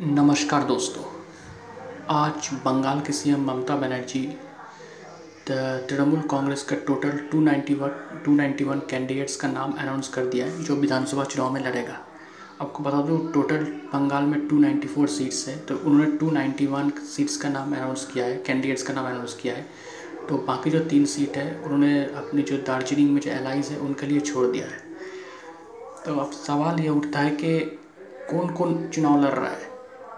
नमस्कार दोस्तों। आज बंगाल के सीएम ममता बनर्जी तृणमूल कांग्रेस का टोटल 291 291 कैंडिडेट्स का नाम अनाउंस कर दिया है, जो विधानसभा चुनाव में लड़ेगा। आपको बता दूँ टोटल बंगाल में 294 सीट्स हैं तो उन्होंने 291 सीट्स का नाम अनाउंस किया है कैंडिडेट्स का नाम अनाउंस किया है। तो बाकी जो तीन सीट है, उन्होंने अपनी जो दार्जिलिंग में जो एलाइज है, उनके लिए छोड़ दिया है। तो अब सवाल ये उठता है कि कौन कौन चुनाव लड़ रहा है?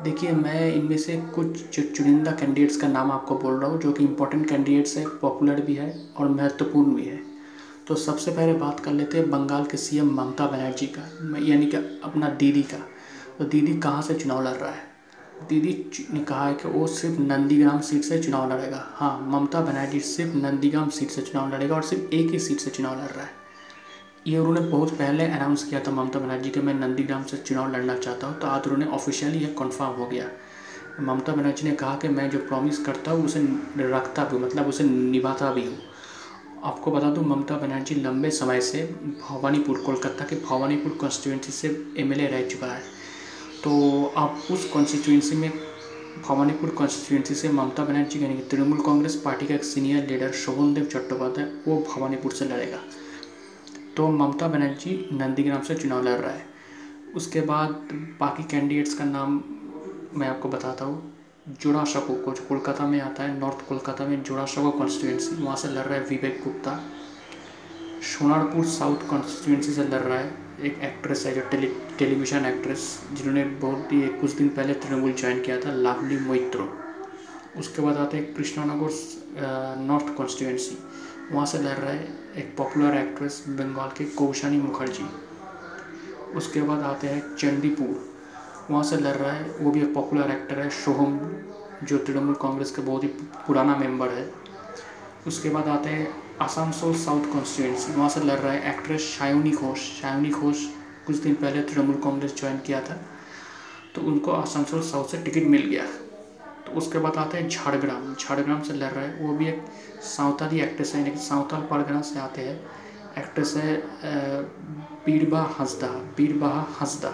देखिए, मैं इनमें से कुछ चुनिंदा कैंडिडेट्स का नाम आपको बोल रहा हूँ, जो कि इम्पोर्टेंट कैंडिडेट्स है पॉपुलर भी है और महत्वपूर्ण भी है। तो सबसे पहले बात कर लेते हैं बंगाल के सीएम ममता बनर्जी का यानी कि अपना दीदी का। तो दीदी कहाँ से चुनाव लड़ रहा है? दीदी ने कहा है कि वो सिर्फ़ नंदीग्राम सीट से चुनाव लड़ेगा। हाँ ममता बनर्जी सिर्फ़ नंदीग्राम सीट से चुनाव लड़ेगा और सिर्फ़ एक ही सीट से चुनाव लड़ रहा है। ये उन्होंने बहुत पहले अनाउंस किया था ममता बनर्जी के, मैं नंदीग्राम से चुनाव लड़ना चाहता हूँ तो आज उन्होंने ऑफिशियली यह कन्फर्म हो गया। ममता बनर्जी ने कहा कि मैं जो प्रॉमिस करता हूँ, उसे रखता भी मतलब उसे निभाता भी हूँ। आपको बता दूँ, ममता बनर्जी लंबे समय से भवानीपुर, कोलकाता के भवानीपुर कॉन्स्टिट्यूंसी से एमएलए रह चुका है। तो आप उस कॉन्स्टिट्यूंसी में, भवानीपुर कॉन्स्टिट्यूंसी से ममता बनर्जी यानी कि तृणमूल कांग्रेस पार्टी का एक सीनियर लीडर शोभन देव चट्टोपाध्याय, वो भवानीपुर से लड़ेगा। तो ममता बनर्जी नंदीग्राम से चुनाव लड़ रहा है। उसके बाद बाकी कैंडिडेट्स का नाम मैं आपको बताता हूँ। जोड़ा शको को जो कोलकाता में आता है, नॉर्थ कोलकाता में जोड़ा शको कॉन्स्टिट्यूंसी वहाँ से लड़ रहा है विवेक गुप्ता। सोनारपुर साउथ कॉन्स्टिट्यूंसी से लड़ रहा है एक एक्ट्रेस है जो टेली टेलीविज़न एक्ट्रेस जिन्होंने बहुत ही कुछ दिन पहले तृणमूल ज्वाइन किया था, लावली मोइत्रो। उसके बाद आते हैं कृष्णानगर नॉर्थ कॉन्स्टिट्यूंसी वहाँ से लड़ रहे एक पॉपुलर एक्ट्रेस बंगाल के कौशानी मुखर्जी उसके बाद आते हैं चंडीपुर वहाँ से लड़ रहा है, वो भी एक पॉपुलर एक्टर है सोहम जो तृणमूल कांग्रेस के बहुत ही पुराना मेंबर है। उसके बाद आते हैं आसानसोल साउथ कॉन्स्टिट्यूंसी वहाँ से लड़ रहा है एक्ट्रेस शायोनी घोष शायोनी घोष कुछ दिन पहले तृणमूल कांग्रेस ज्वाइन किया था तो उनको आसानसोल साउथ से टिकट मिल गया। तो उसके बाद आते हैं झाड़ग्राम। झाड़ग्राम से लड़ रहा है। वो भी एक साँवताली एक्ट्रेस है यानी कि साँवताल परगना से आते हैं। एक्ट्रेस है बीरबा हंसदा। बीरबा हंसदा।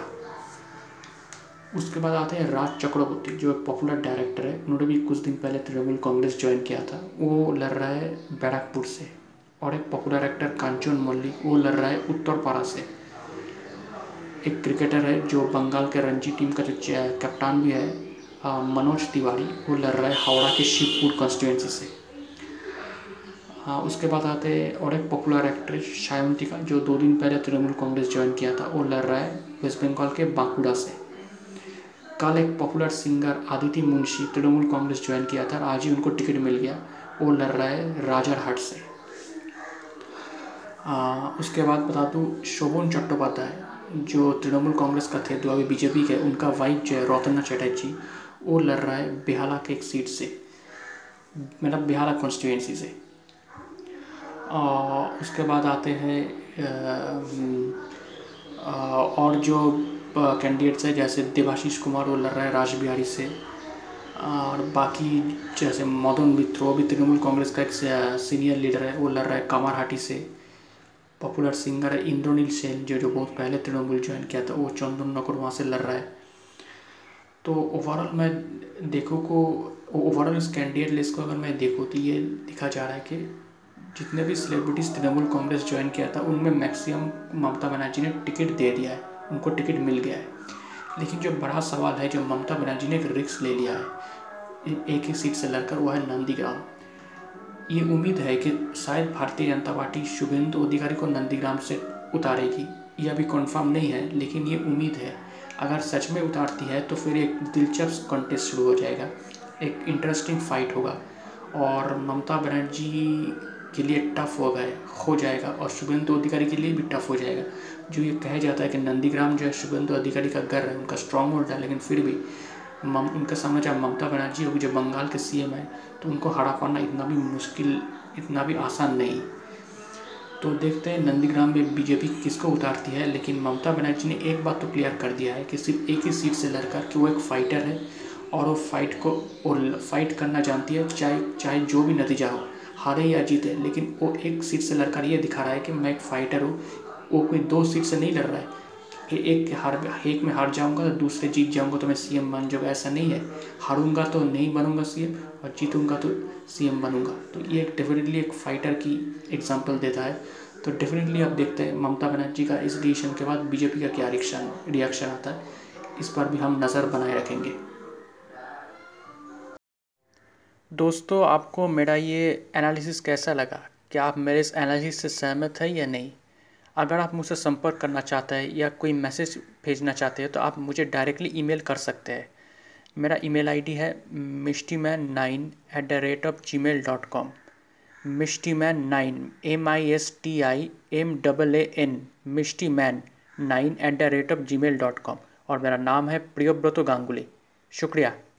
उसके बाद आते हैं राज चक्रवर्ती, जो एक पॉपुलर डायरेक्टर है। उन्होंने भी कुछ दिन पहले तृणमूल कांग्रेस ज्वाइन किया था। वो लड़ रहा है बैरकपुर से। और एक पॉपुलर एक्टर कांचन मल्लिक, वो लड़ रहा है उत्तरपाड़ा से। एक क्रिकेटर है जो बंगाल के रणजी टीम का जो कप्तान भी है। मनोज तिवारी वो लड़ रहा है हावड़ा के शिवपुर कॉन्स्टिट्यूंसी से। हाँ उसके बाद आते हैं और एक पॉपुलर एक्ट्रेस सायंतिका जो दो दिन पहले तृणमूल कांग्रेस ज्वाइन किया था वो लड़ रहा है वेस्ट बंगाल के बांकुड़ा से। कल एक popular singer Aditi Munshi Trinamool Congress join किया था आज ही उनको टिकट मिल गया वो लड़ रहा है राजारहाट से। आ, उसके बाद बता दूँ शोभन चट्टोपाध्याय जो तृणमूल कांग्रेस का थे जो अभी बीजेपी के उनका वाइफ जो है रौतना चटर्जी वो लड़ रहा है बिहाला के एक सीट से। मतलब बिहाला कॉन्स्टिट्यूंसी से। उसके बाद आते हैं और जो कैंडिडेट्स हैं, जैसे देवाशीष कुमार, वो लड़ रहा है राज बिहारी से और बाकी जैसे मदन मित्र, वो भी तृणमूल कांग्रेस का एक सीनियर लीडर है, वो लड़ रहा है कामारहाटी से। पॉपुलर सिंगर है इंद्रनील सेन, जो जो बहुत पहले तृणमूल ज्वाइन किया था, वो चंदन नगर वहाँ से लड़ रहा है। तो ओवरऑल मैं देखो को ओवरऑल इस कैंडिडेट लिस्ट को अगर मैं देखूँ तो ये दिखा जा रहा है कि जितने भी सेलिब्रिटीज़ तृणमूल कांग्रेस ज्वाइन किया था, उनमें मैक्सिमम ममता बनर्जी ने टिकट दे दिया है, उनको टिकट मिल गया है। लेकिन जो बड़ा सवाल है, जो ममता बनर्जी ने एक रिक्स ले लिया है, एक ही सीट से लड़कर, वो है नंदीग्राम। ये उम्मीद है कि शायद भारतीय जनता पार्टी शुभेंदु अधिकारी को नंदीग्राम से उतारेगी। ये अभी कन्फर्म नहीं है, लेकिन ये उम्मीद है। अगर सच में उतारती है तो फिर एक दिलचस्प कॉन्टेस्ट शुरू हो जाएगा। एक इंटरेस्टिंग फाइट होगा। और ममता बनर्जी के लिए टफ हो गए हो जाएगा। और शुभेंदु अधिकारी के लिए भी टफ हो जाएगा। जो ये कहा जाता है कि नंदीग्राम जो है, शुभेंदु अधिकारी का घर है, उनका स्ट्रॉन्ग होल्ड है। लेकिन फिर भी मम, उनके सामने जब ममता बनर्जी होगी जो बंगाल के सीएम है तो उनको हरा पाना इतना भी मुश्किल, इतना भी आसान नहीं। तो देखते हैं नंदीग्राम में बीजेपी किसको उतारती है, लेकिन ममता बनर्जी ने एक बात तो क्लियर कर दिया है कि सिर्फ़ एक ही सीट से लड़कर कि वो एक फाइटर है और वो फाइट को वो फाइट करना जानती है, चाहे चाहे जो भी नतीजा हो, हारे या जीते, लेकिन वो एक सीट से लड़कर ये दिखा रहा है कि मैं एक फाइटर हूँ, वो कोई दो सीट से नहीं लड़ रहा है। एक हार एक में हार जाऊँगा तो दूसरे जीत जाऊँगा तो मैं सीएम बन जाऊँगा ऐसा नहीं है। हारूँगा तो नहीं बनूँगा सीएम और जीतूँगा तो सीएम बनूँगा। तो ये एक डेफिनेटली एक फाइटर की एग्जांपल देता है। तो डेफिनेटली आप देखते हैं, ममता बनर्जी का इस डिसीज़न के बाद बीजेपी का क्या रिएक्शन रिएक्शन आता है। इस पर भी हम नज़र बनाए रखेंगे। दोस्तों, आपको मेरा ये एनालिसिस कैसा लगा? क्या आप मेरे इस एनालिसिस से सहमत है या नहीं? अगर आप मुझसे संपर्क करना चाहते हैं या कोई मैसेज भेजना चाहते हैं तो आप मुझे डायरेक्टली ईमेल कर सकते हैं। मेरा ईमेल आईडी है Mishti man nine at the rate of Gmail dot com Mishti man nine M I S T I M double A N Mishti man nine at the rate of Gmail dot com और मेरा नाम है प्रियोव्रतो गांगुली। शुक्रिया।